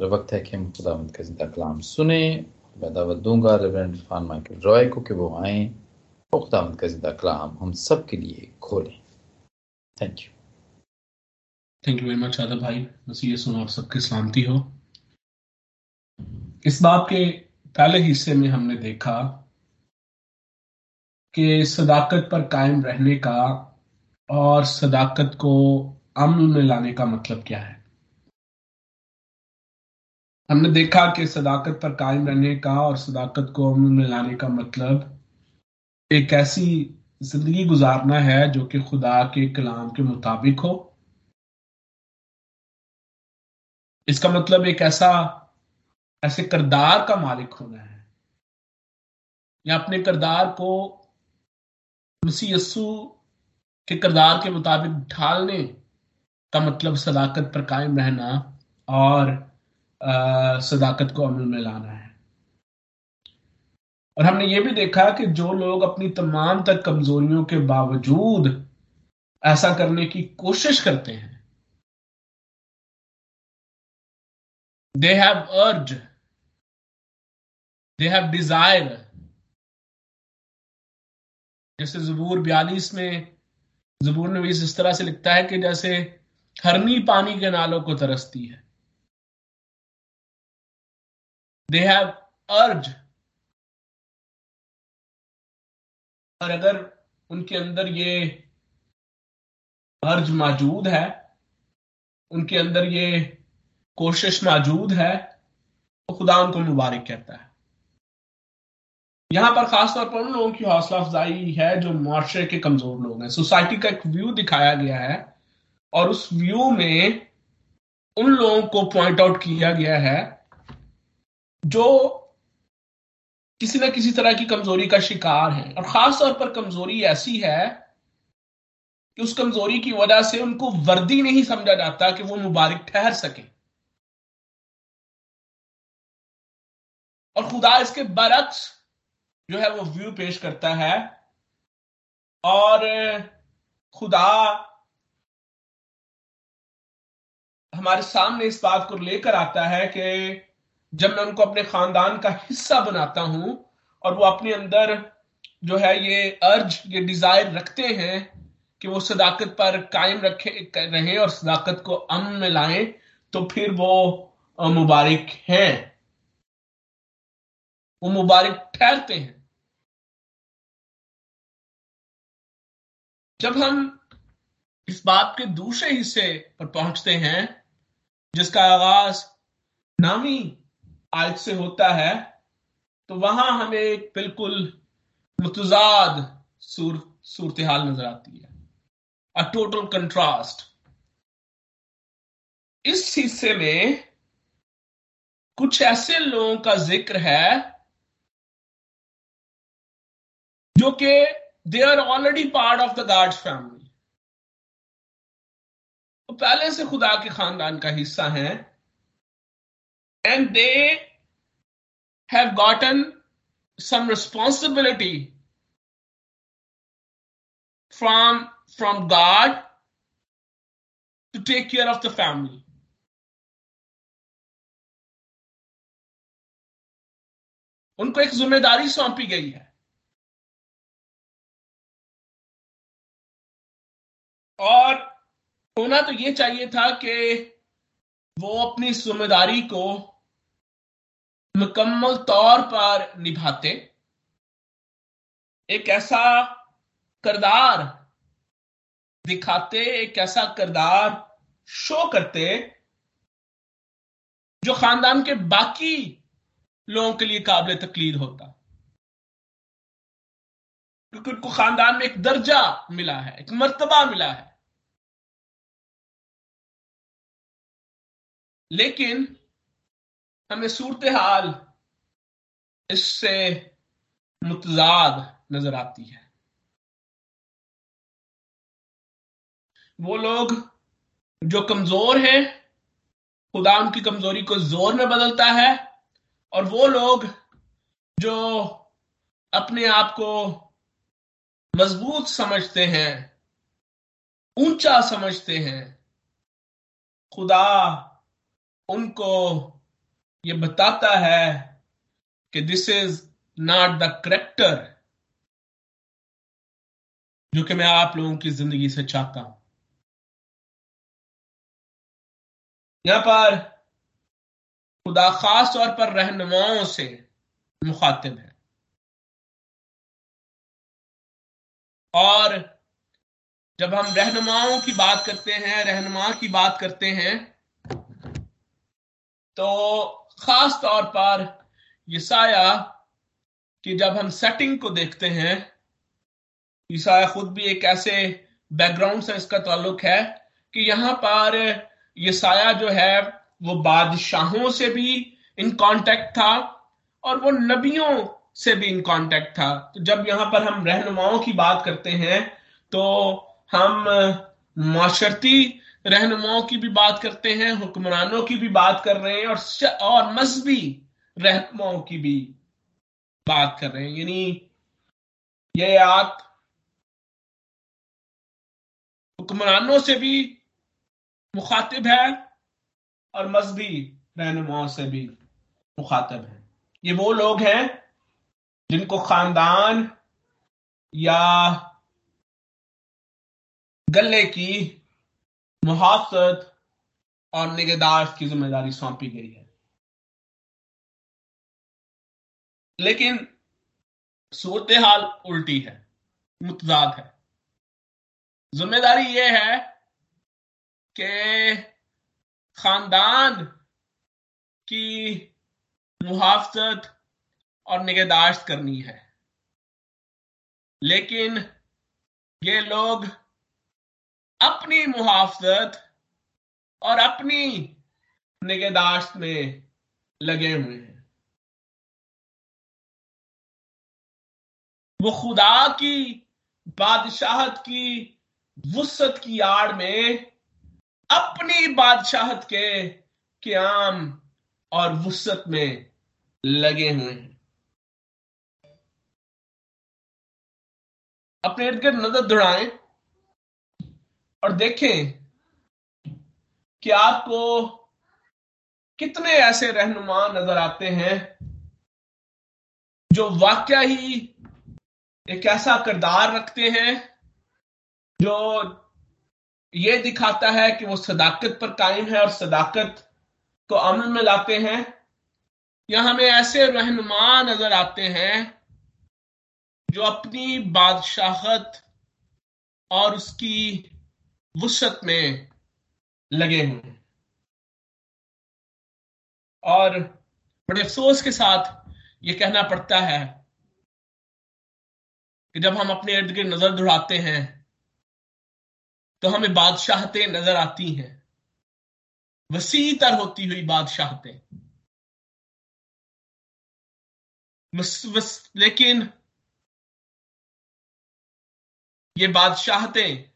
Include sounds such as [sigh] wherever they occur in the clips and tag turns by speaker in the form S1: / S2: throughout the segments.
S1: और वक्त है कि हम खुदा का ज़िंदा कलाम सुने। मैं दावत दूँगा रेवरेंड इरफान माइकल रॉय को कि वो आए और खुदा का ज़िंदा कलाम हम सब के लिए खोलें। Thank you
S2: thank you very much Aadar भाई। बस ये सुनो, आप सबकी सलामती हो। इस बात के पहले हिस्से में हमने देखा कि सदाकत पर कायम रहने का और सदाकत को अमल में लाने का मतलब क्या है? हमने देखा कि सदाकत पर कायम रहने का और सदाकत को अमल में लाने का मतलब एक ऐसी ज़िंदगी गुजारना है जो कि खुदा के कलाम के मुताबिक हो। इसका मतलब एक ऐसा, ऐसे करदार का मालिक होना है। या अपने करदार को यस्सु के करदार के मुताबिक ढालने का मतलब सदाकत पर कायम रहना और सदाकत को अमल में लाना है। और हमने ये भी देखा कि जो लोग अपनी तमाम तक कमजोरियों के बावजूद ऐसा करने की कोशिश करते हैं दे हैव अर्ज़ दे हैव डिज़ायर जैसे जबूर बयालीस में, जबूर नवीस इस तरह से लिखता है कि जैसे हरनी पानी के नालों को तरसती है। दे हैव अर्ज़ और अगर उनके अंदर ये अर्ज़ मौजूद है, उनके अंदर ये कोशिश मौजूद है तो खुदा उनको मुबारक कहता है। यहाँ पर खासतौर पर उन लोगों की हौसला अफजाई है जो मुआरे के कमज़ोर लोग हैं। सोसाइटी का एक व्यू दिखाया गया है और उस व्यू में उन लोगों को पॉइंट आउट किया गया है जो किसी न किसी तरह की कमज़ोरी का शिकार है। और खास तौर पर कमज़ोरी ऐसी है कि उस कमज़ोरी की वजह से उनको वर्दी नहीं समझा जाता कि वो मुबारक ठहर सके। और खुदा इसके बरक्स जो है वो व्यू पेश करता है। और खुदा हमारे सामने इस बात को लेकर आता है कि जब मैं उनको अपने खानदान का हिस्सा बनाता हूँ और वो अपने अंदर जो है ये अर्ज़ ये डिज़ायर रखते हैं कि वो सदाकत पर कायम रखे, रहें और सदाकत को अमन में लाएँ तो फिर वो मुबारक हैं। वो मुबारक ठहरते हैं। जब हम इस बात के दूसरे हिस्से पर पहुँचते हैं, जिसका आगाज़ नामी आयत से होता है तो वहाँ हमें एक बिल्कुल मुतजाद सूर सूरत हाल नज़र आती है। अ टोटल कंट्रास्ट इस हिस्से में कुछ ऐसे लोगों का ज़िक्र है जो कि they are already part of the God's family पहले से खुदा के खानदान का हिस्सा है। And they have gotten some responsibility from from God to take care of the family उनको एक ज़िम्मेदारी सौंपी गई है। और होना तो ये चाहिए था कि वो अपनी ज़िम्मेदारी को मुकम्मल तौर पर निभाते। एक ऐसा करदार दिखाते, एक ऐसा करदार शो करते जो खानदान के बाकी लोगों के लिए काबिल तकलीद होता। क्योंकि उनको खानदान में एक दर्जा मिला है, एक मर्तबा मिला है। लेकिन हमें सूरत हाल इससे मुतजाद नज़र आती है। वो लोग जो कमज़ोर हैं, खुदा उनकी कमज़ोरी को ज़ोर में बदलता है और वो लोग जो अपने आप को मज़बूत समझते हैं, ऊँचा समझते हैं, खुदा उनको ये बताता है कि this is not the character जो कि मैं आप लोगों की ज़िंदगी से चाहता हूँ। यहाँ पर खुदा खास तौर पर रहनुमाओं से मुखातिब है। और जब हम रहनुमाओं की बात करते हैं, रहनुमा की बात करते हैं तो खास तौर पर ईसाया कि जब हम सेटिंग को देखते हैं ईसाया खुद भी एक ऐसे बैकग्राउंड से इसका ताल्लुक है कि यहाँ पर ईसाया जो है, वो बादशाहों से भी इन कांटेक्ट था और वो नबियों से भी इन कांटेक्ट था। तो जब यहाँ पर हम रहनुमाओं की बात करते हैं तो हम माशरती रहनुमाओं की भी बात करते हैं, हुक्मरानों की भी बात कर रहे हैं और और मजहबी रहनुमाओं की भी बात कर रहे हैं। यानी ये आत हुक्मरानों से भी मुखातिब है और मजहबी रहनुमाओं से भी मुखातिब है। ये वो लोग हैं जिनको खानदान या गले की मुहाफत और निगहदाश्त की ज़िम्मेदारी सौंपी गई है। लेकिन सूरत हाल उल्टी है, मुतजाद है। ज़िम्मेदारी यह है कि खानदान की मुहाफत और निगहदाश्त करनी है। लेकिन ये लोग अपनी मुहाफत और अपनी निगहदाश्त में लगे हुए हैं। वो खुदा की, बादशाहत की वसत की आड़ में अपनी बादशाहत के क्याम और वसत में लगे हुए हैं। अपने इर्द गिर्द नज़र दौड़ाएँ। और देखें कि आपको कितने ऐसे रहनुमा नज़र आते हैं जो वाकया ही एक ऐसा किरदार रखते हैं जो ये दिखाता है कि वो सदाकत पर कायम है और सदाकत को अमल में लाते हैं। या हमें ऐसे रहनुमा नज़र आते हैं जो अपनी बादशाहत और उसकी वसत में लगे हुए हैं। और बड़े अफसोस के साथ ये कहना पड़ता है कि जब हम अपने इर्द गिर्द नज़र दौड़ाते हैं तो हमें बादशाहतें नज़र आती हैं। वसी तर होती हुई बादशाहतें। लेकिन ये बादशाहतें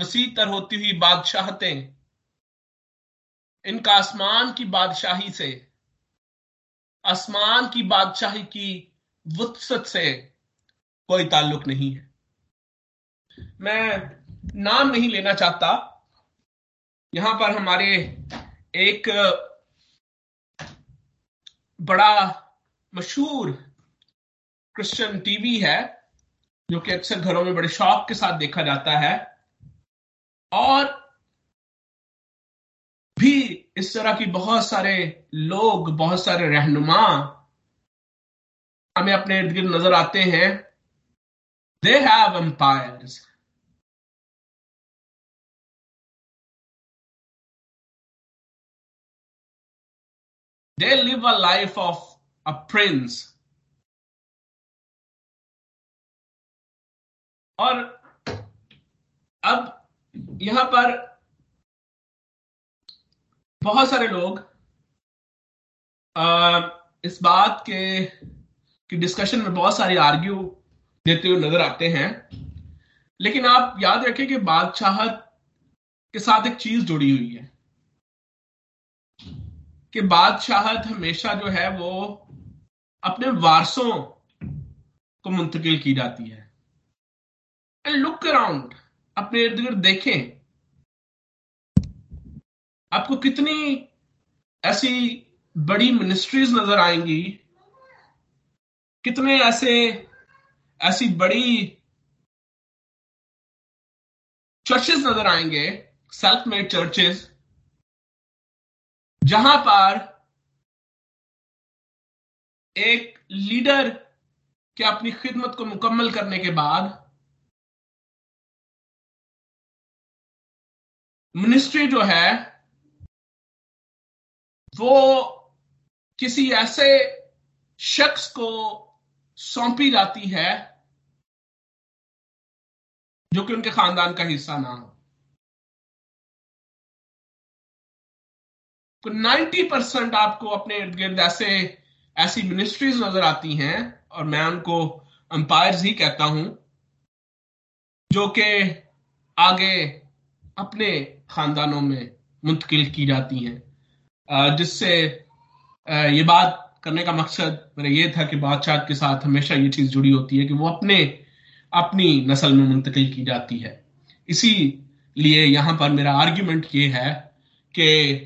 S2: वसी तर होती हुई बादशाहतें, इनका आसमान की बादशाही से, आसमान की बादशाही की वसत से कोई ताल्लुक नहीं है। मैं नाम नहीं लेना चाहता। यहाँ पर हमारे एक बड़ा मशहूर क्रिश्चियन टीवी है, जो कि अक्सर घरों में बड़े शौक के साथ देखा जाता है। और भी इस तरह की बहुत सारे लोग, बहुत सारे रहनुमा हमें अपने इर्द गिर्द नज़र आते हैं। They have empires they live a life of a prince और अब यहाँ पर बहुत सारे लोग आ, इस बात के कि डिस्कशन में बहुत सारी आर्ग्यू देते हुए नज़र आते हैं। लेकिन आप याद रखें कि बादशाहत के साथ एक चीज़ जुड़ी हुई है कि बादशाहत हमेशा जो है वो अपने वारसों को मुंतकिल की जाती है। एंड लुक अराउंड अपने इर्द गिर्द देखें, आपको कितनी ऐसी बड़ी मिनिस्ट्रीज नज़र आएँगी, कितने ऐसे, ऐसी बड़ी चर्चेस नज़र आएँगे सेल्फ मेड चर्चेस जहाँ पर एक लीडर के अपनी खिदमत को मुकम्मल करने के बाद मिनिस्ट्री जो है, वो किसी ऐसे शख्स को सौंपी जाती है जो कि उनके खानदान का हिस्सा ना हो। तो 90 परसेंट आपको अपने इर्द गिर्द ऐसे, ऐसी मिनिस्ट्रीज नज़र आती हैं और मैं उनको अंपायर्स ही कहता हूँ, जो कि आगे अपने खानदानों में मुंतकिल की जाती हैं। जिससे ये बात करने का मकसद मेरा ये था कि बादशाह के साथ हमेशा ये चीज़ जुड़ी होती है कि वो अपने, अपनी नस्ल में मुंतकिल की जाती है। इसी लिए यहाँ पर मेरा आर्ग्यूमेंट ये है कि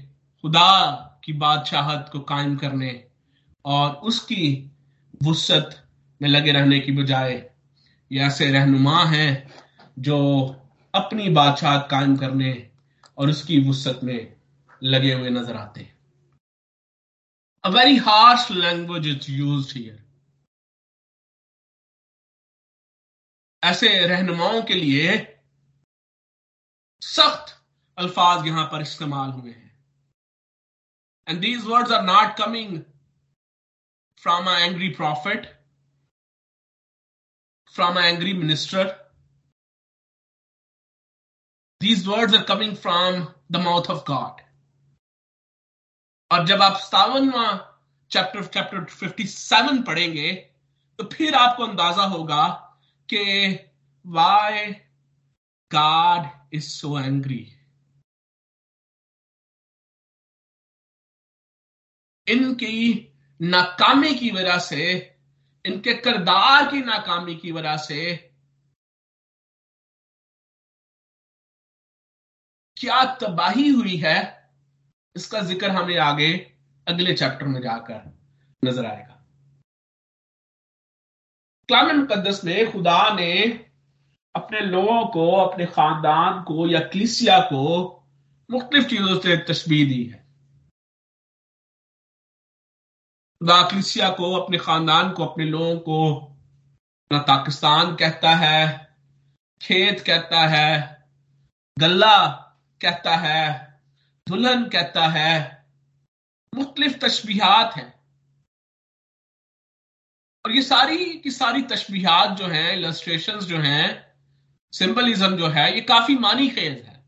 S2: खुदा की बादशाहत को कायम करने और उसकी वसत में लगे रहने की बजाय ऐसे रहनुमा हैं जो अपनी बादशाहत कायम करने और उसकी वसत में लगे हुए नज़र आते हैं A very harsh language is used here. ऐसे रहनुमाओं के लिए सख्त अल्फाज यहाँ पर इस्तेमाल हुए हैं and these words are not coming from a angry prophet from a angry minister these words are coming from the mouth of God. और जब आप सतावनवा चैप्टर चैप्टर 57 पढ़ेंगे तो फिर आपको अंदाज़ा होगा कि why God is so angry इनकी नाकामी की वजह से, इनके किरदार की नाकामी की वजह से क्या तबाही हुई है? इसका ज़िक्र हमें आगे अगले चैप्टर में जाकर नज़र आएगा। कलाम मुकदस में खुदा ने अपने लोगों को, अपने खानदान को, या क्लिसिया को मुख्तलिफ़ चीज़ों से तस्वीर दी है। खुदा क्लिसिया को, अपने खानदान को, अपने लोगों को पाकिस्तान कहता है, खेत कहता है, गल्ला कहता है, दुल्हन कहता है, मुख्तलिफ़ तशबीहात हैं। और ये सारी की सारी तशबीहात जो हैं इलस्ट्रेशन जो हैं सिंबलिज्म जो है, ये काफ़ी मानी खेज है।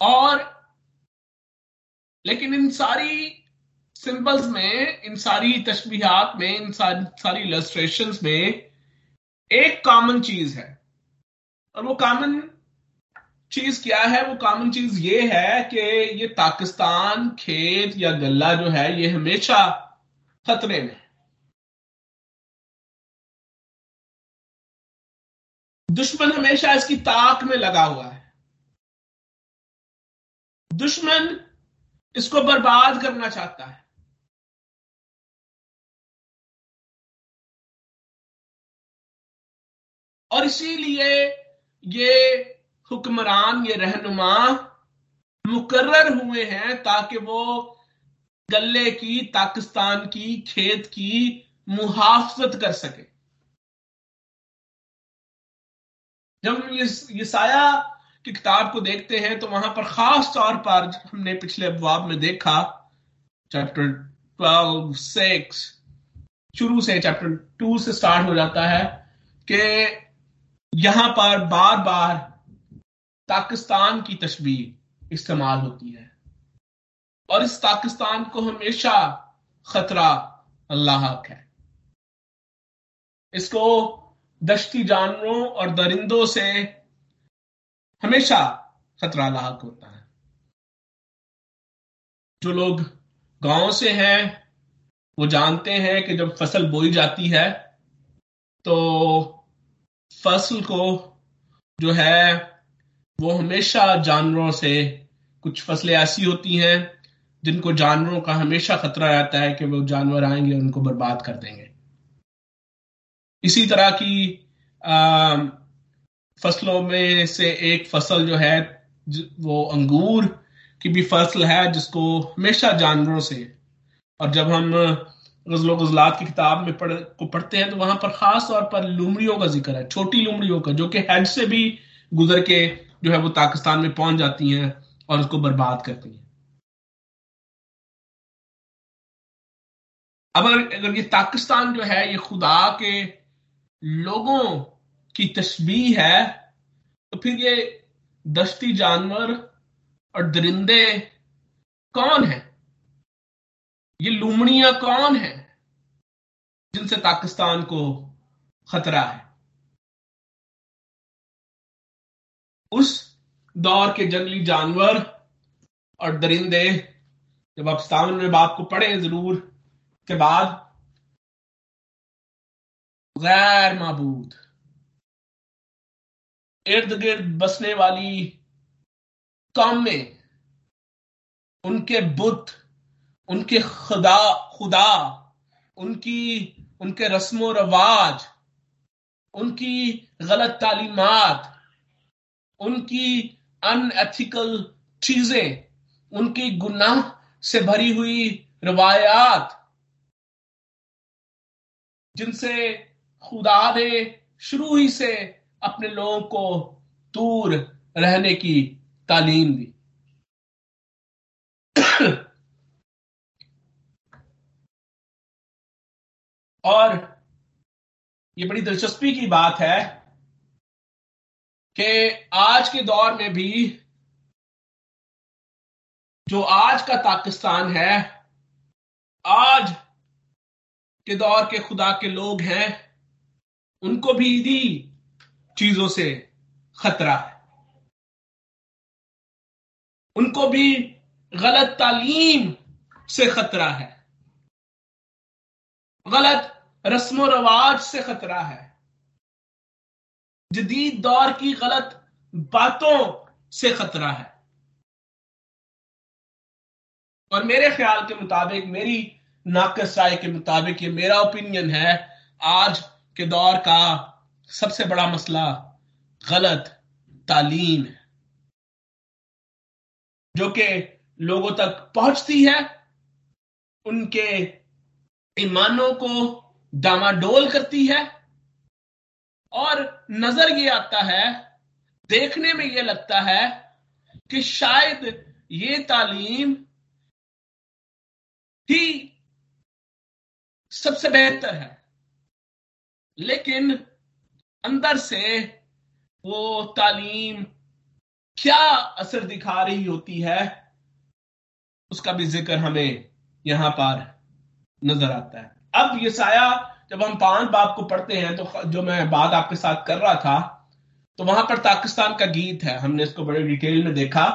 S2: और लेकिन इन सारी सिंबल्स में, इन सारी तशबीहात में, इन सारी सारी इलस्ट्रेशन में एक कॉमन चीज़ है। और वो कॉमन चीज़ क्या है? वो कॉमन चीज़ ये है कि ये पाकिस्तान, खेत या गल्ला जो है, ये हमेशा खतरे में दुश्मन हमेशा इसकी ताक में लगा हुआ है। दुश्मन इसको बर्बाद करना चाहता है। और इसीलिए ये हुक्मरान, ये रहनुमा मुकर्र हुए हैं ताकि वो गले की, पाकिस्तान की, खेत की मुहाफत कर सके। जब हम ये साया की किताब को देखते हैं तो वहाँ पर खास तौर पर हमने पिछले अफवाब में देखा, चैप्टर ट्वेल्व सिक्स शुरू से, चैप्टर टू से स्टार्ट हो जाता है कि यहाँ पर बार बार पाकिस्तान की तस्वीर इस्तेमाल होती है। और इस पाकिस्तान को हमेशा खतरा अल्लाह है। इसको दश्ती जानवरों और दरिंदों से हमेशा खतरा लाक होता है। जो लोग गाँव से हैं, वो जानते हैं कि जब फ़सल बोई जाती है तो फ़सल को जो है वो हमेशा जानवरों से कुछ फ़सलें ऐसी होती हैं जिनको जानवरों का हमेशा खतरा रहता है कि वो जानवर आएँगे और उनको बर्बाद कर देंगे। इसी तरह की आ, फ़सलों में से एक फ़सल जो है वो अंगूर की भी फ़सल है जिसको हमेशा जानवरों से और जब हम गजलो गजलात की किताब में पढ़, को पढ़ते हैं तो वहाँ पर खास तौर पर लुमड़ियों का ज़िक्र है, छोटी लुमड़ियों का, जो कि हेड से भी गुजर के जो है वो पाकिस्तान में पहुँच जाती हैं और उसको बर्बाद करती हैं। अब अगर अगर ये पाकिस्तान जो है, ये खुदा के लोगों की तस्वीर है तो फिर ये दस्ती जानवर और दरिंदे कौन है? ये लुमड़ियाँ कौन है जिनसे पाकिस्तान को खतरा है? उस दौर के जंगली जानवर और दरिंदे, जब आप में बाप को पढ़े ज़रूर, के बाद गैर मबूद इर्द गिर्द बसने वाली कौमें, उनके बुत उनके खुदा खुदा, उनकी, उनके रस्म रवाज, उनकी गलत तालीमत, उनकी अनएथिकल चीज़ें, उनकी गुनाह से भरी हुई रवायात, जिनसे खुदा ने शुरू ही से अपने लोगों को दूर रहने की तालीम दी। और ये बड़ी दिलचस्पी की बात है कि आज के दौर में भी जो आज का पाकिस्तान है, आज के दौर के खुदा के लोग हैं, उनको भी दी चीज़ों से खतरा है। उनको भी गलत तालीम से खतरा है। गलत रस्म रवाज से खतरा है। जदीद दौर की गलत बातों से खतरा है। और मेरे ख्याल के मुताबिक, मेरी नाकस राय के मुताबिक ये मेरा ओपिनियन है, आज के दौर का सबसे बड़ा मसला गलत तालीम है, जो कि लोगों तक पहुँचती है, उनके ईमानों को डामाडोल करती है और नज़र ये आता है, देखने में ये लगता है कि शायद ये तालीम ही सबसे बेहतर है। लेकिन अंदर से वो तालीम क्या असर दिखा रही होती है, उसका भी ज़िक्र हमें यहाँ पर नज़र आता है। अब ये साया जब हम पाँच बाप को पढ़ते हैं तो जो मैं बात आपके साथ कर रहा था तो वहाँ पर पाकिस्तान का गीत है। हमने इसको बड़े डिटेल में देखा।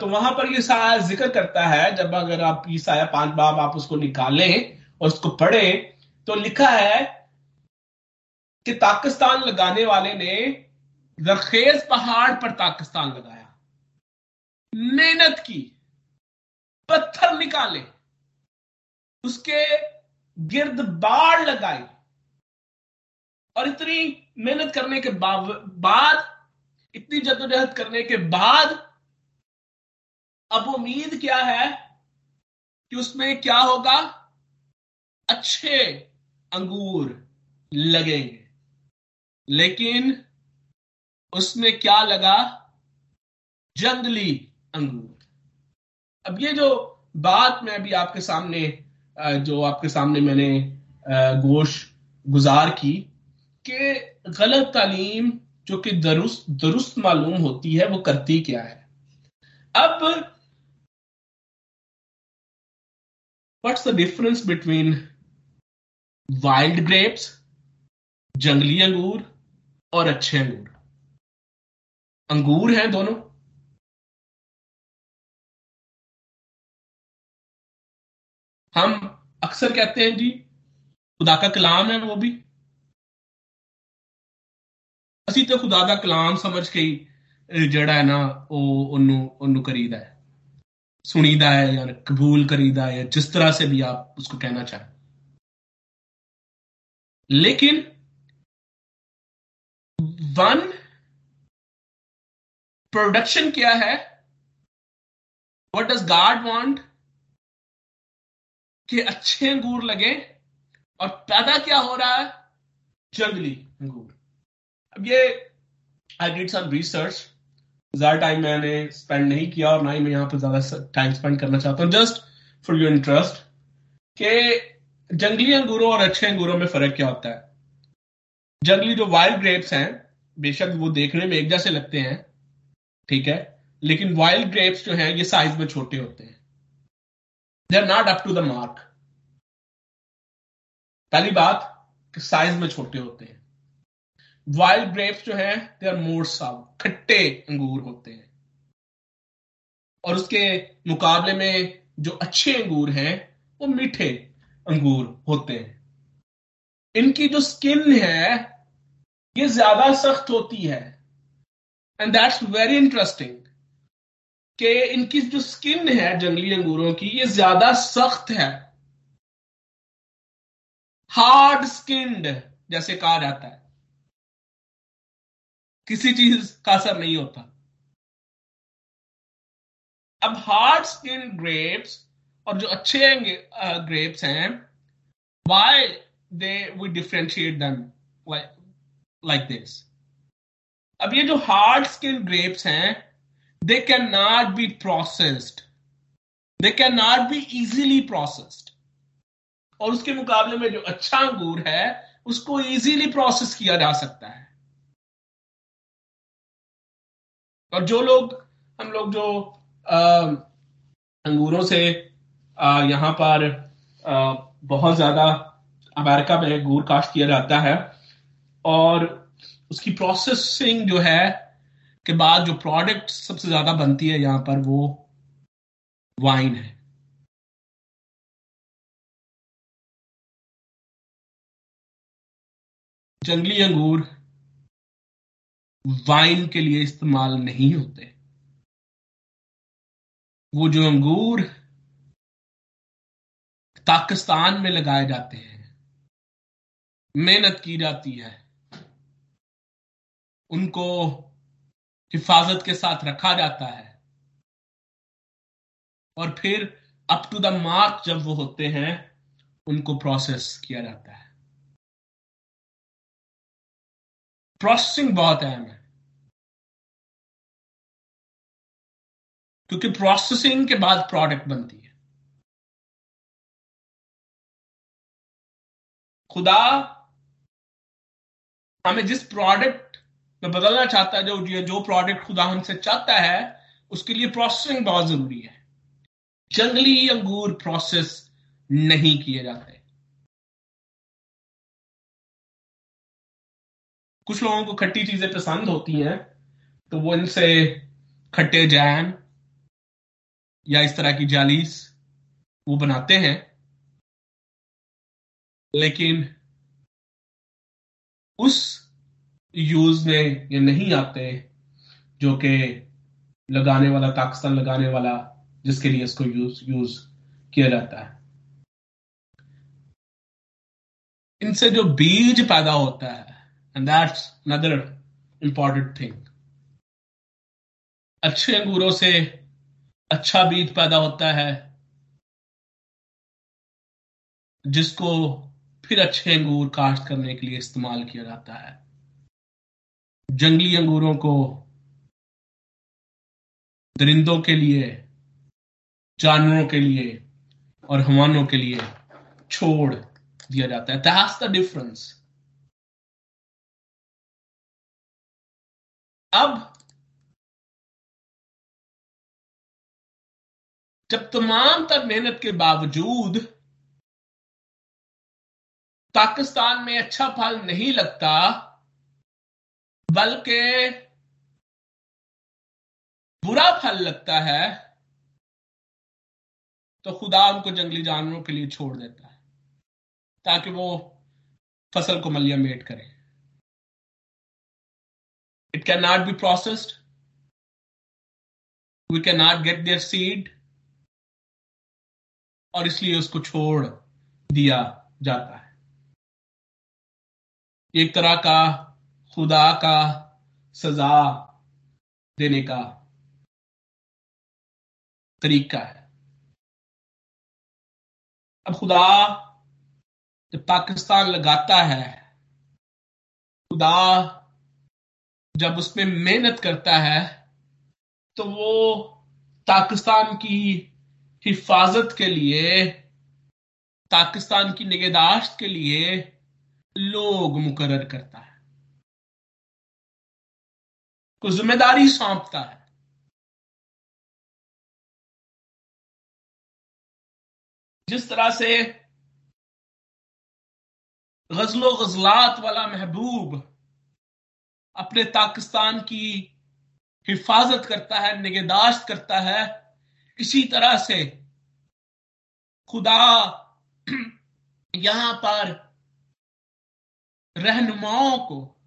S2: तो वहाँ पर ये साया ज़िक्र करता है, जब अगर आप ये साया पाँच बाप, आप उसको निकालें और उसको पढ़े तो लिखा है कि पाकिस्तान लगाने वाले ने जरखेज पहाड़ पर पाकिस्तान लगाया। मेहनत की, पत्थर निकाले। उसके गिर्द बाढ़ लगाई। और इतनी मेहनत करने के बाद, इतनी जद्दोजहद करने के बाद, अब उम्मीद क्या है कि उसमें क्या होगा? अच्छे अंगूर लगेंगे। लेकिन उसमें क्या लगा? जंगली अंगूर। अब ये जो बात मैं अभी आपके सामने जो आपके सामने मैंने गोश गुजार की कि गलत तालीम जो कि दुरुस्त दुरुस्त मालूम होती है, वो करती क्या है? अब what's the difference between wild grapes जंगली अंगूर और अच्छे अंगूर? अंगूर हैं दोनों। हम अक्सर कहते हैं जी खुदा का कलाम है वो भी ਅਸੀਂ ਤੇ ਖੁਦਾ ਦਾ ਕਲਾਮ ਸਮਝ ਕੇ ਹੀ ਜਿਹੜਾ ਹੈ ਨਾ ਉਹ ਉਹਨੂੰ ਉਹਨੂੰ ਕਰੀਦਾ ਹੈ सुनीदा है या कबूल करीदा है जिस तरह से भी आप उसको कहना चाहें लेकिन वन प्रोडक्शन क्या है व्हाट डज गॉड वांट कि अच्छे अंगूर लगे और पैदा क्या हो रहा है? जंगली अंगूर। अब ये आई डिड सम रिसर्च ज़्यादा टाइम मैंने स्पेंड नहीं किया और ना ही मैं यहाँ पर ज़्यादा टाइम स्पेंड करना चाहता हूँ। जस्ट फॉर योर इंटरेस्ट के जंगली अंगूरों और अच्छे अंगूरों में फ़र्क क्या होता है? जंगली जो वाइल्ड ग्रेप्स हैं, बेशक वो देखने में एक जैसे लगते हैं, ठीक है? लेकिन वाइल्ड ग्रेप्स जो हैं, ये साइज़ में छोटे होते हैं। They are not up to the mark पहली बात साइज़ में छोटे होते हैं। वाइल्ड ग्रेप्स जो है दे आर मोर साव खट्टे अंगूर होते हैं। और उसके मुकाबले में जो अच्छे अंगूर हैं, वो मीठे अंगूर होते हैं। इनकी जो स्किन है, ये ज़्यादा सख्त होती है। एंड दैट्स वेरी इंटरेस्टिंग कि इनकी जो स्किन है जंगली अंगूरों की, ये ज़्यादा सख्त है। हार्ड स्किन्ड जैसे कहा जाता है। किसी चीज़ का असर नहीं होता। अब हार्ड स्किन ग्रेप्स और जो अच्छे ग्रेप्स हैं why they we differentiate them like this अब ये जो हार्ड स्किन ग्रेप्स हैं not be processed they can not be easily processed और उसके मुकाबले में जो अच्छा अंगूर है उसको इजीली प्रोसेस किया जा सकता है। और जो लोग हम लोग जो अंगूरों से यहाँ पर आ, बहुत ज़्यादा अमेरिका में अंगूर काश्त किया जाता है और उसकी प्रोसेसिंग जो है के बाद जो प्रोडक्ट सबसे ज़्यादा बनती है यहाँ पर वो वाइन है। जंगली अंगूर वाइन के लिए इस्तेमाल नहीं होते। वो जो अंगूर पाकिस्तान में लगाए जाते हैं, मेहनत की जाती है, उनको हिफाजत के साथ रखा जाता है। और फिर अप टू द मार्क जब वो होते हैं, उनको प्रोसेस किया जाता है। प्रोसेसिंग बहुत अहम है। क्योंकि प्रोसेसिंग के बाद प्रोडक्ट बनती है। खुदा हमें जिस प्रोडक्ट में बदलना चाहता है जो जो प्रोडक्ट खुदा हमसे चाहता है, उसके लिए प्रोसेसिंग बहुत ज़रूरी है। जंगली अंगूर प्रोसेस नहीं किए जाते। कुछ लोगों को खट्टी चीज़ें पसंद होती हैं तो वो इनसे खट्टे जैम या इस तरह की जालीस वो बनाते हैं। लेकिन उस यूज़ में ये नहीं आते जो कि लगाने वाला पाकिस्तान लगाने वाला, जिसके लिए इसको यूज़ यूज़ किया जाता है। इनसे जो बीज पैदा होता है and that's another important thing अच्छे अंगूरों से अच्छा बीज पैदा होता है, जिसको फिर अच्छे अंगूर काश्त करने के लिए इस्तेमाल किया जाता है। जंगली अंगूरों को दरिंदों के लिए, जानवरों के लिए और हवानों के लिए छोड़ दिया जाता है। दैट्स द डिफरेंस अब जब तमाम तर मेहनत के बावजूद पाकिस्तान में अच्छा फल नहीं लगता बल्कि बुरा फल लगता है तो खुदा उनको जंगली जानवरों के लिए छोड़ देता है, ताकि वो फ़सल को मलिया मेट करें। It can not be processed we can not get their seed और इसलिए उसको छोड़ दिया जाता है। एक तरह का खुदा का सजा देने का तरीका है। अब खुदा जब पाकिस्तान लगाता है, खुदा जब उसमें मेहनत करता है तो वो पाकिस्तान की हिफाजत के लिए, पाकिस्तान की निगहदाश्त के लिए लोग मुकर करता है। को ज़िम्मेदारी सौंपता है। जिस तरह से गजलो गजलात वाला महबूब अपने पाकिस्तान की हिफाजत करता है निगहदाश्त करता है, इसी तरह से खुदा [clears throat] यहाँ पर रहनुमाओं को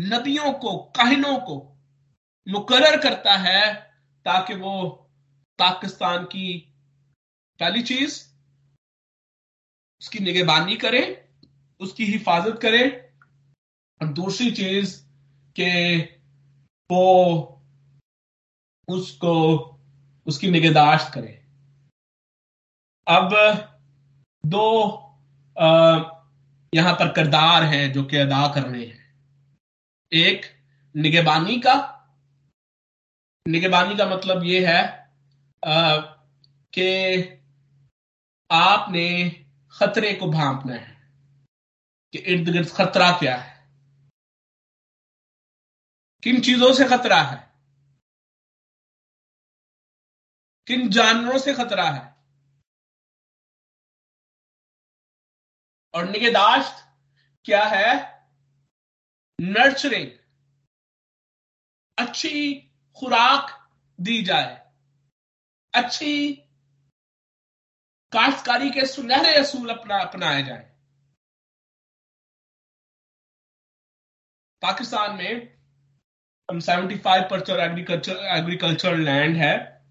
S2: नबियों को, काहिनों को मुकर करता है ताकि वो पाकिस्तान की पहली चीज़, उसकी निगहबानी करे, उसकी हिफाजत करे। और दूसरी चीज़ के वो उसको, उसकी निगहदाश्त करे। अब दो यहाँ पर किरदार हैं जो कि अदा करने हैं। एक, निगेबानी का। निगेबानी का मतलब यह है कि आपने खतरे को भांपना है, कि इर्द गिर्द खतरा क्या है। किन चीज़ों से खतरा है? किन जानवरों से खतरा है? और निगहदाश्त क्या है? नर्चरिंग। अच्छी खुराक दी जाए। अच्छी काश्तकारी के सुनहरे असूल अपना, अपनाए जाए। पाकिस्तान में हम 75 परसेंट एग्रीकल्चर एग्रीकल्चर लैंड है,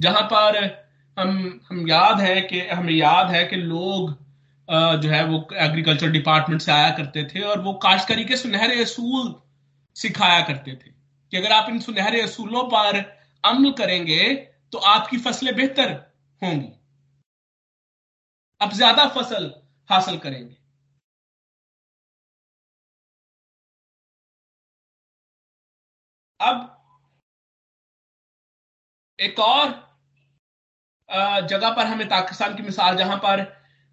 S2: जहाँ पर हम हम याद है कि, हमें याद है कि लोग जो है वो एग्रीकल्चर डिपार्टमेंट से आया करते थे और वो काश्तकारी के सुनहरे असूल सिखाया करते थे कि अगर आप इन सुनहरे असूलों पर अमल करेंगे तो आपकी फ़सलें बेहतर होंगी। आप ज़्यादा फ़सल हासिल करेंगे। अब एक और जगह पर हमें पाकिस्तान की मिसाल, जहाँ पर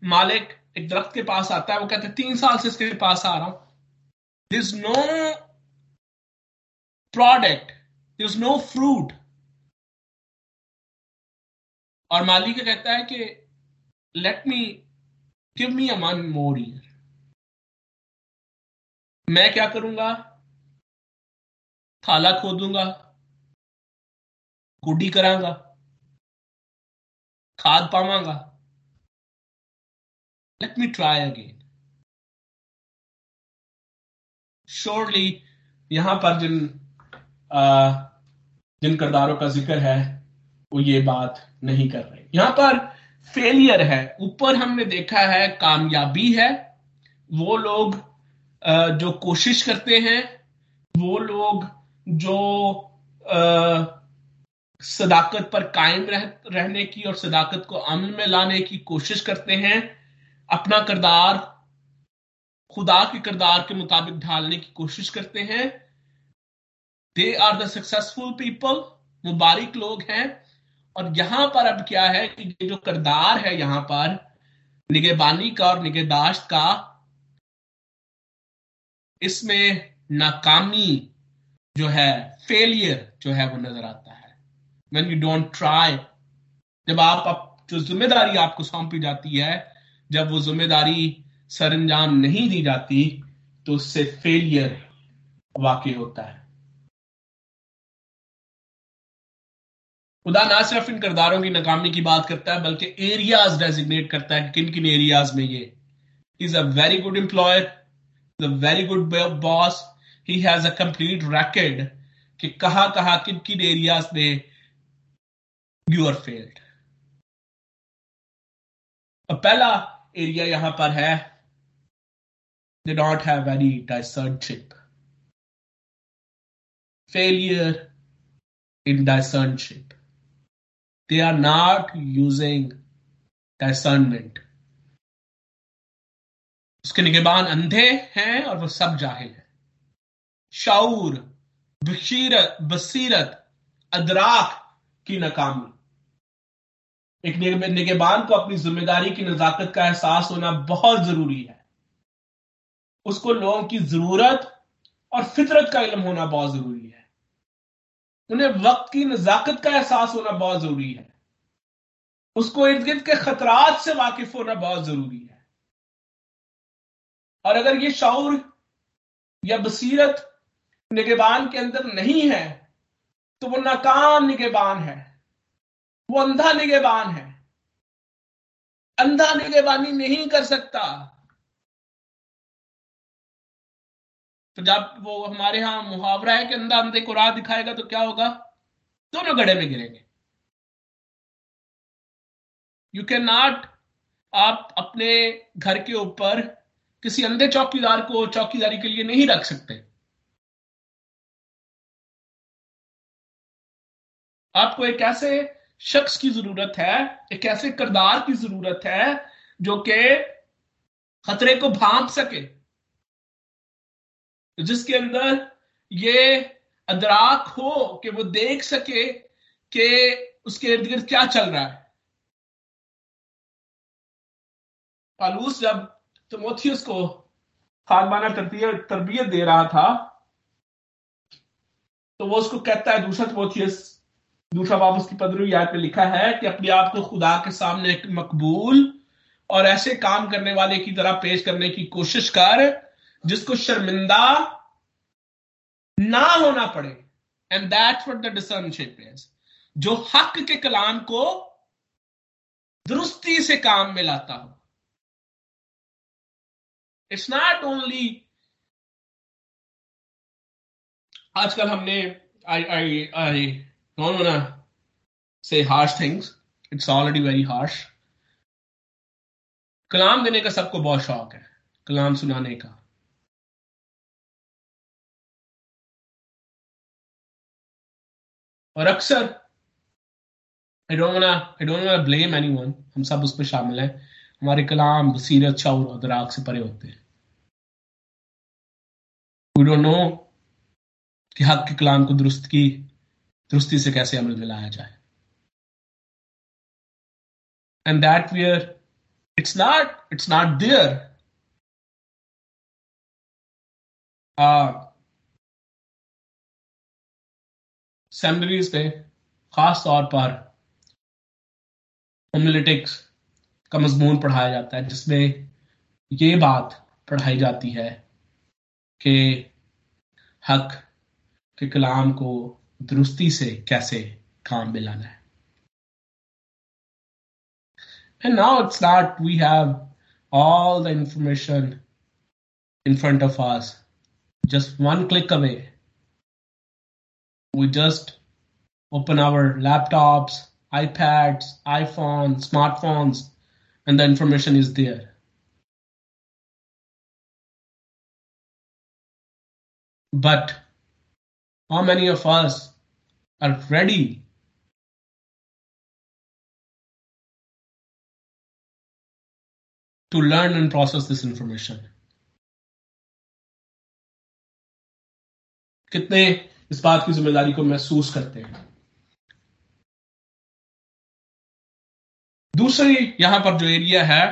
S2: मालिक एक दरख्त के पास आता है, वो कहते हैं, तीन साल से इसके पास आ रहा हूँ. Is no product is no fruit और मालिक कहता है कि let me give me a one more year मैं क्या करूँगा? थाला खोदूँगा गुडी करांगा खाद पावांगा let me try again surely यहाँ पर जिन आ, जिन किरदारों का ज़िक्र है वो ये बात नहीं कर रहे। यहाँ पर फेलियर है। ऊपर हमने देखा है कामयाबी है। वो लोग आ, जो कोशिश करते हैं वो लोग जो आ, सदाकत पर कायम रह, रहने की और सदाकत को अमल में लाने की कोशिश करते हैं अपना किरदार, खुदा के किरदार के मुताबिक ढालने की कोशिश करते हैं। They are the successful people मुबारक लोग हैं। और यहाँ पर अब क्या है कि जो किरदार है यहाँ पर निगहबानी का और निगहदाश्त का, इसमें नाकामी जो है फेलियर जो है वो नज़र आता है। वेन यू डोंट ट्राई जब आप जो ज़िम्मेदारी आपको सौंपी जाती है जब वो ज़िम्मेदारी सर अंजाम नहीं दी जाती तो उससे फेलियर वाकई होता है। खुदा ना सिर्फ़ इन किरदारों की नाकामी की बात करता है, बल्कि एरियाज़ डेजिग्नेट करता है किन किन एरियाज़ में ये। Is a very good employer a very good boss he has a complete record कि कहा कहा, किन किन एरियाज़ में यू आर फेल्ड पहला एरिया यहाँ पर है। They don't have very discernship failure in discernship they are not using discernment उसके निगेबान अंधे हैं और वो सब जाहिल है। शाऊर बशीरत बसीरत, अदराक की नाकामी। एक निगेबान को अपनी ज़िम्मेदारी की नजाकत का एहसास होना बहुत ज़रूरी है। उसको लोगों की ज़रूरत और फितरत का इल्म होना बहुत ज़रूरी है। उन्हें वक्त की नजाकत का एहसास होना बहुत ज़रूरी है। उसको इर्द गिर्द के खतरात से वाकिफ होना बहुत ज़रूरी है। और अगर ये शौर या बसीरत निगेबान के अंदर नहीं है तो वो नाकाम निगेबान है। वो अंधा निगेबान है। अंधा निगेबानी नहीं कर सकता। तो जब वो हमारे यहाँ मुहावरा है कि अंधा अंधे को राह दिखाएगा तो क्या होगा? दोनों गड़े में गिरेंगे। यू कैन नॉट आप अपने घर के ऊपर किसी अंधे चौकीदार को चौकीदारी के लिए नहीं रख सकते। आपको एक ऐसे शख्स की ज़रूरत है, एक ऐसे किरदार की ज़रूरत है, जो कि खतरे को भांप सके। जिसके अंदर ये अदराक हो कि वो देख सके कि उसके इर्द गिर्द क्या चल रहा है। पालूस जब तमोथियस को खानबाना तरबियत दे रहा था तो वो उसको कहता है, दूसरा तमोथियस दूसरा बाब उसकी पंद्रहवीं आयत में लिखा है कि अपने आप को खुदा के सामने मकबूल और ऐसे काम करने वाले की तरह पेश करने की कोशिश कर, जिसको शर्मिंदा ना होना पड़े। And that's what the discernship is जो हक के कलाम को दुरुस्ती से काम में लाता हो। इट्स नॉट ओनली आजकल हमने आई आई आई want to say harsh things. It's already very harsh. कलाम देने का सबको बहुत शौक है, कलाम सुनाने का और अक्सर I don't I don't blame anyone हम सब उस पर शामिल हैं हमारे कलाम बसीरत शौर और दराग से परे होते हैं वी डोंट नो कि हक के कलाम को दुरुस्त की दुरुस्ती से कैसे अमल में लाया जाए and that where it's not it's not their seminaries पे खास तौर पर होमिलिटिक्स का मजमून पढ़ाया जाता है, जिसमें ये बात पढ़ाई जाती है कि हक के कलाम को दुरुस्ती से कैसे काम में लाना है And now it's not, we have all the information in front of us, just one click away. We just open our laptops, iPads, iPhones, smartphones, and the information is there. But how many of us are ready to learn and process this information? कितने इस बात की ज़िम्मेदारी को महसूस करते हैं दूसरी यहाँ पर जो एरिया है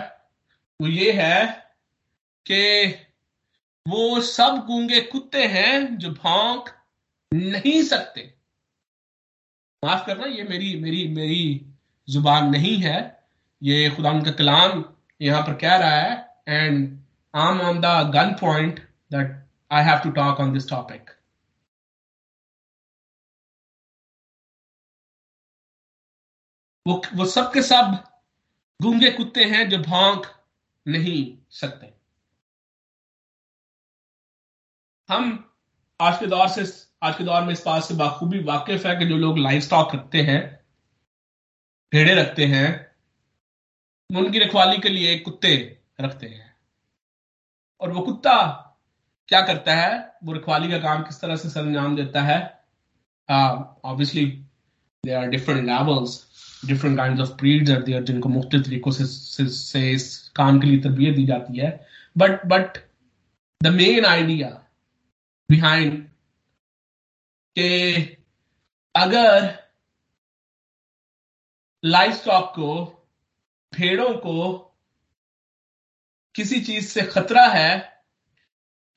S2: वो ये है कि वो सब गूँगे कुत्ते हैं जो भौंक नहीं सकते। माफ़ करना, ये मेरी मेरी मेरी ज़ुबान नहीं है। ये खुदा उनका कलाम यहाँ पर कह रहा है and I am on the gun point that I have to talk on this topic वो वो सब के सब गूँगे कुत्ते हैं जो भौंक नहीं सकते। हम आज के दौर से आज के दौर में इस बात से बाखूबी वाकिफ है कि जो लोग लाइव स्टॉक रखते हैं भेड़े रखते हैं उनकी रखवाली के लिए कुत्ते रखते हैं। और वो कुत्ता क्या करता है? वो रखवाली का काम किस तरह से सरंजाम देता है? Obviously they are different levels different kind of breeds are there जिनको मुख्त तरीकों से, से, से इस काम के लिए तरबियत दी जाती है। But but the main idea behind कि अगर लाइफ स्टॉक को, भेड़ों को किसी चीज़ से खतरा है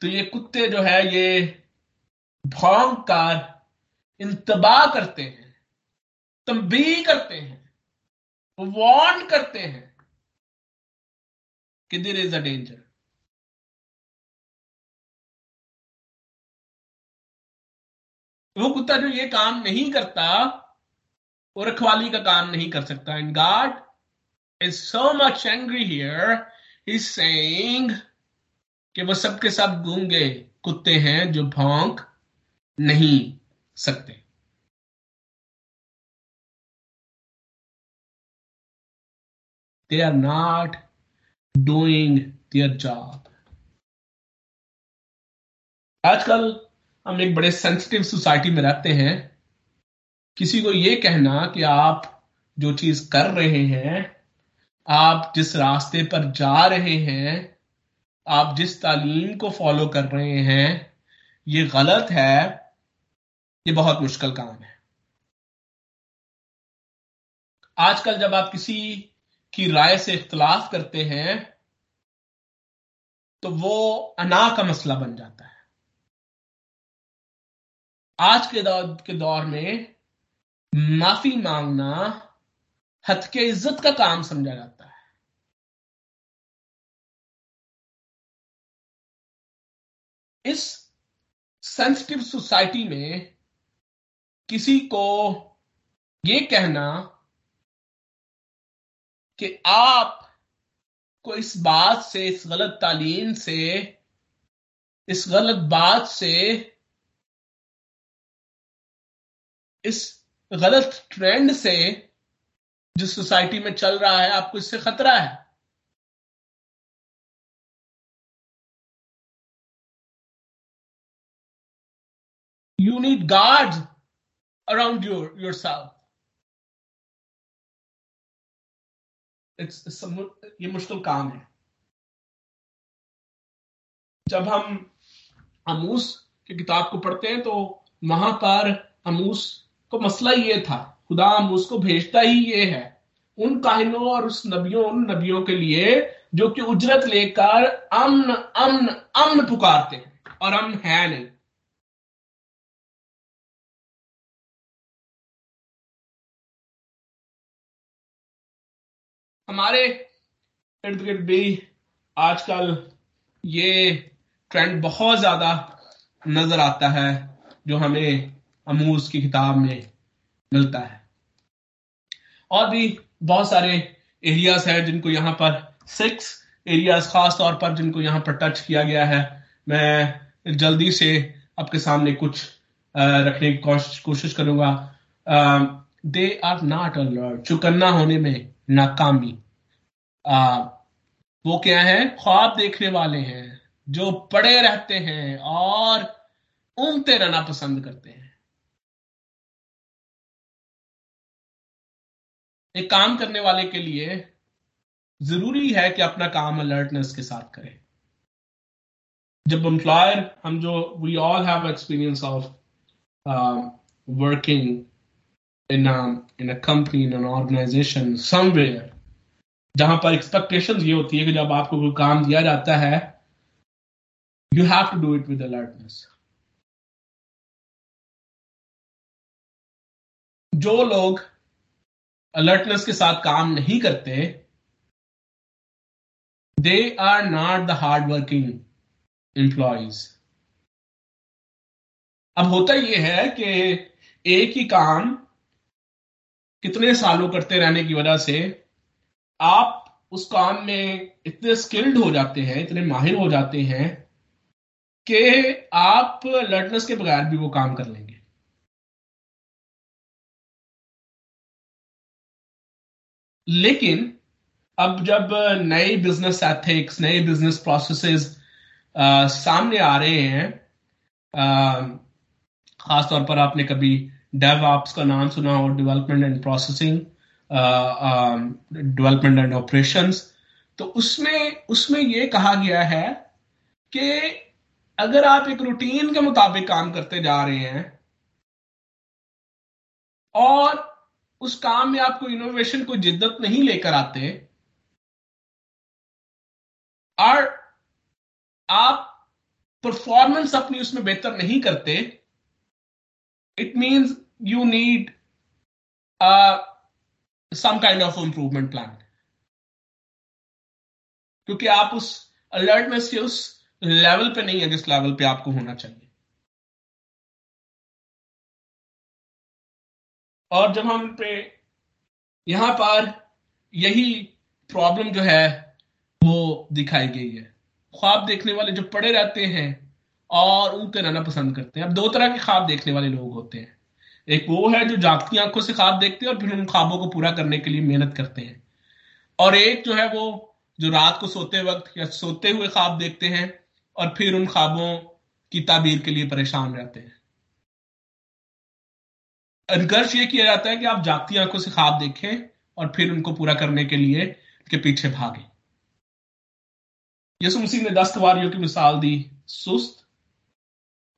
S2: तो ये कुत्ते जो है, ये भौंक कर इंतबा करते हैं, तंबी करते हैं वार्न करते हैं कि देर इज़ अ डेंजर वो कुत्ता जो ये काम नहीं करता, वो रखवाली का काम नहीं कर सकता। And God is so much angry here is saying कि वो सबके सब गूँगे कुत्ते हैं जो भौंक नहीं सकते। They are not doing their job. आजकल हम एक बड़े सेंसिटिव सोसाइटी में रहते हैं। किसी को यह कहना कि आप जो चीज़ कर रहे हैं, आप जिस रास्ते पर जा रहे हैं, आप जिस तालीम को फॉलो कर रहे हैं, ये गलत है, ये बहुत मुश्किल काम है। आजकल जब आप किसी की राय से इख्तलाफ करते हैं तो वो अना का मसला बन जाता है। आज के दौर के दौर में माफ़ी मांगना हथ के इज़्ज़त का काम समझा जाता है। इस सेंसिटिव सोसाइटी में किसी को ये कहना कि आप को इस बात से, इस गलत तालीम से, इस गलत बात से इस गलत ट्रेंड से जो सोसाइटी में चल रहा है, आपको इससे खतरा है। You need guard around your your self it's ये मुश्किल काम है। जब हम अमूस की किताब को पढ़ते हैं तो वहाँ पर अमूस को मसला ये था, खुदा उसको भेजता ही ये है, उन काहिनों और उस नबियों, उन नबियों के लिए जो कि उजरत लेकर अमन अमन अमन पुकारते हैं और अमन है नहीं। हमारे इर्द गिर्द भी आजकल ये ट्रेंड बहुत ज़्यादा नज़र आता है, जो हमें अमूस की किताब में मिलता है। और भी बहुत सारे एरियाज़ हैं जिनको यहाँ पर सिक्स एरियाज़ खास तौर पर जिनको यहाँ पर टच किया गया है। मैं जल्दी से आपके सामने कुछ रखने की कोशिश कोशिश करूँगा। दे आर नॉट अलर्ट चुकन्ना होने में नाकामी। वो क्या है? ख्वाब देखने वाले हैं, जो पड़े रहते हैं और ऊंगते रहना पसंद करते हैं। एक काम करने वाले के लिए ज़रूरी है कि अपना काम अलर्टनेस के साथ करें। जब एम्प्लॉयर हम जो we all have experience of working in in a company in an organization somewhere जहाँ पर एक्सपेक्टेशंस ये होती है कि जब आपको कोई काम दिया जाता है you have to do it with alertness जो लोग अलर्टनेस के साथ काम नहीं करते they are not the hard working employees अब होता यह है कि एक ही काम कितने सालों करते रहने की वजह से आप उस काम में इतने स्किल्ड हो जाते हैं, इतने माहिर हो जाते हैं कि आप अलर्टनेस के बगैर भी वो काम कर लेंगे। लेकिन अब जब नए बिज़नेस एथिक्स नए बिज़नेस प्रोसेसेस सामने आ रहे हैं खासतौर पर आपने कभी डेव ऑप्स का नाम सुना हो development and processing development and operations तो उसमें उसमें यह कहा गया है कि अगर आप एक रूटीन के मुताबिक काम करते जा रहे हैं, और उस काम में आपको इनोवेशन को जिद्दत नहीं लेकर आते, और आप परफॉर्मेंस अपनी उसमें बेहतर नहीं करते it means you need some kind of improvement plan क्योंकि आप उस अलर्टनेस के उस लेवल पे नहीं है जिस लेवल पे आपको होना चाहिए। और जब हम पे यहाँ पर यही प्रॉब्लम जो है, वो दिखाई गई है। ख्वाब देखने वाले जो पड़े रहते हैं और उनके रहना पसंद करते हैं। अब दो तरह के ख्वाब देखने वाले लोग होते हैं। एक वो है जो जागती आँखों से ख्वाब देखते हैं और फिर उन ख्वाबों को पूरा करने के लिए मेहनत करते हैं। और एक जो है वो जो रात को सोते वक्त या सोते हुए ख्वाब देखते हैं और फिर उन ख्वाबों की ताबीर के लिए परेशान रहते हैं। अनकर्ष ये किया जाता है कि आप जागती आँखों से ख्वाब देखें और फिर उनको पूरा करने के लिए के पीछे भागे। यसु मसीह ने दस कुवारियों की मिसाल दी। सुस्त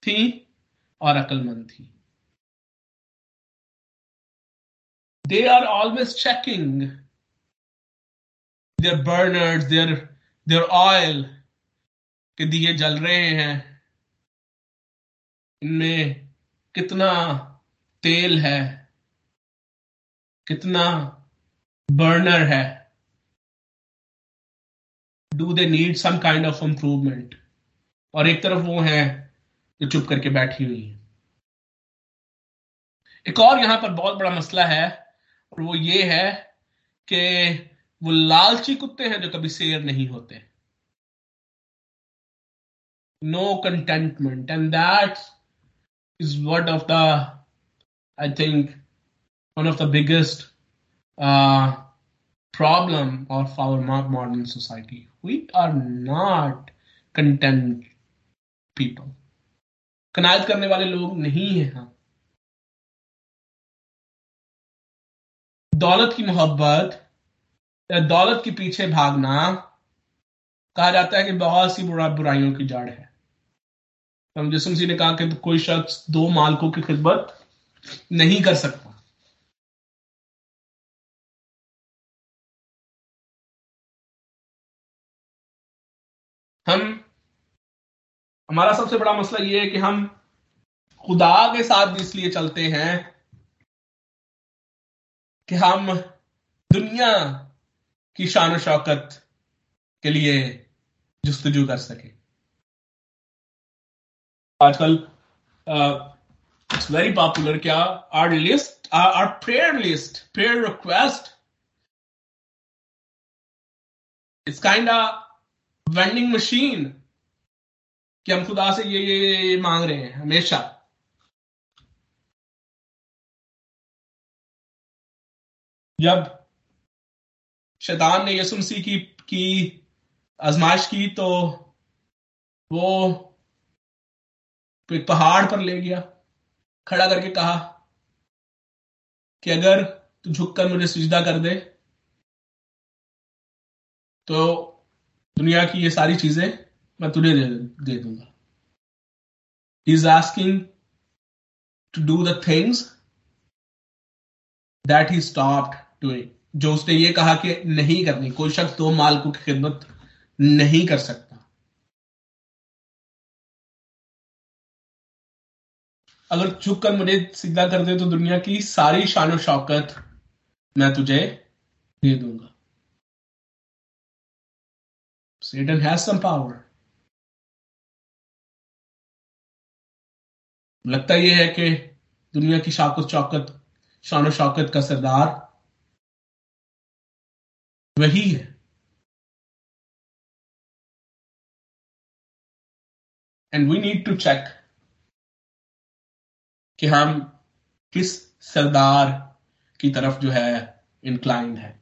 S2: थी और अकलमंद थी। They are always checking their burners their their oil के दिए जल रहे हैं। इनमें कितना तेल है। कितना बर्नर है। Do they need some kind of improvement और एक तरफ़ वो है जो चुप करके बैठी हुई है। एक और यहाँ पर बहुत बड़ा मसला है और वो ये है कि वो लालची कुत्ते हैं जो कभी शेर नहीं होते। No contentment and that is word of the I think one of the biggest problem of our modern society. We are not content people. कनायत करने वाले लोग नहीं है हम दौलत की मोहब्बत दौलत के पीछे भागना कहा जाता है कि बहुत सी बुरा बुराइयों की जड़ है हम जिसम ने कहा कि कोई शख्स दो मालकों की खिदमत नहीं कर सकता। हम, हमारा सबसे बड़ा मसला ये है कि हम खुदा के साथ इसलिए चलते हैं कि हम दुनिया की शान शौकत के लिए जस्तजू कर सके। आजकल इट्स वेरी पॉपुलर क्या our list our prayer list prayer request it's kind vending machine कि हम खुदा से ये ये ये मांग रहे हैं, हमेशा। जब शैतान ने यसु मसीह की की आजमाइश की तो वो एक पहाड़ पर ले गया। खड़ा करके कहा कि अगर तू झुककर मुझे सुजदा कर दे तो दुनिया की ये सारी चीज़ें मैं तुझे दे, दे दूँगा। Is asking to do the things that he stop doing जो उसने ये कहा कि नहीं करनी कोई शख्स दो माल को खिदमत नहीं कर सकता। अगर चुप कर मुझे सीधा कर दे तो दुनिया की सारी शान शौकत मैं तुझे दे दूँगा. लगता यह है कि दुनिया की शाकुत चौकत, शान शौकत का सरदार वही है and we need to check कि हम किस सरदार की तरफ़ जो है इंक्लाइंड है।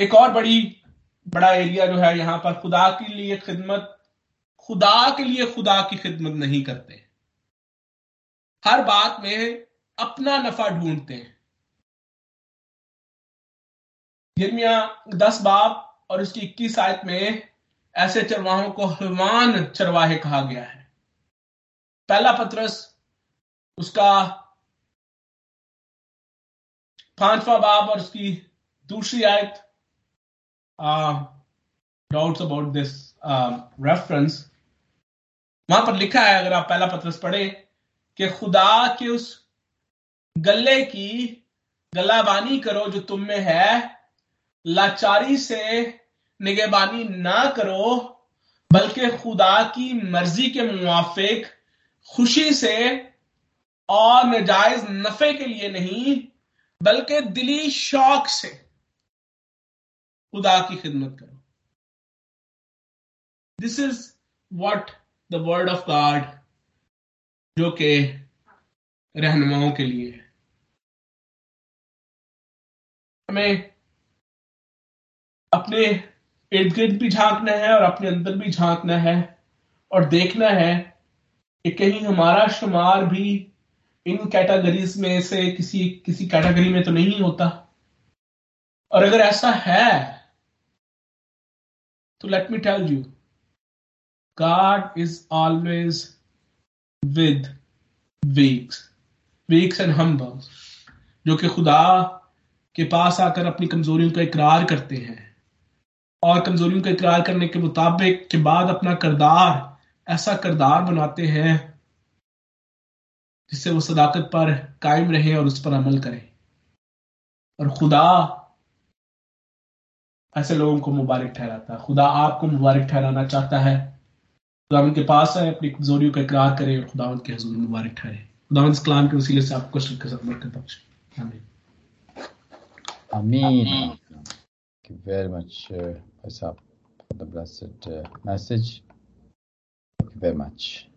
S2: एक और बड़ी, बड़ा एरिया जो है यहाँ पर खुदा के लिए खिदमत, खुदा के लिए खुदा की खिदमत नहीं करते। हर बात में अपना नफा ढूंढते हैं। दस बाप और उसकी इक्कीस आयत में ऐसे चरवाहों को हलवान चरवाहे कहा गया है। पहला पत्रस, उसका पांचवा बाब और उसकी दूसरी आयत डाउट्स अबाउट दिस रेफरेंस वहाँ पर लिखा है, अगर आप पहला पत्रस पढ़े, कि खुदा के उस गले की गलाबानी करो जो तुम में है, लाचारी से निगेबानी ना करो, बल्कि खुदा की मर्ज़ी के मुआफिक खुशी से और नजायज नफे के लिए नहीं, बल्कि दिली शौक से खुदा की खिदमत करो। This is what the word of God जो के रहनुमाओं के लिए है। हमें अपने इर्द गिर्द भी झांकना है और अपने अंदर भी झांकना है और देखना है कि कहीं हमारा शुमार भी इन कैटेगरीज में से किसी किसी कैटेगरी में तो नहीं होता। और अगर ऐसा है तो let me tell you God is always with weaks weaks and humbles जो कि खुदा के पास आकर अपनी कमजोरियों का इकरार करते हैं। और कमजोरियों का इकरार करने के मुताबिक के बाद अपना करदार, ऐसा करदार बनाते हैं, जिससे वो सदाकत पर कायम रहे और उस पर अमल करें। और खुदा ऐसे लोगों को मुबारक ठहराता है। खुदा आपको मुबारक ठहराना चाहता है। खुदा उनके पास आए, अपनी कमजोरियों का इकरार करें और खुदा उनके हजूर मुबारक ठहरे। खुदा इस कलाम के वसीले से आपको बरकत बख्शे आमीन।
S1: आमीन। Thank you very much. Uh, for the blessed uh, message. Thank you very much.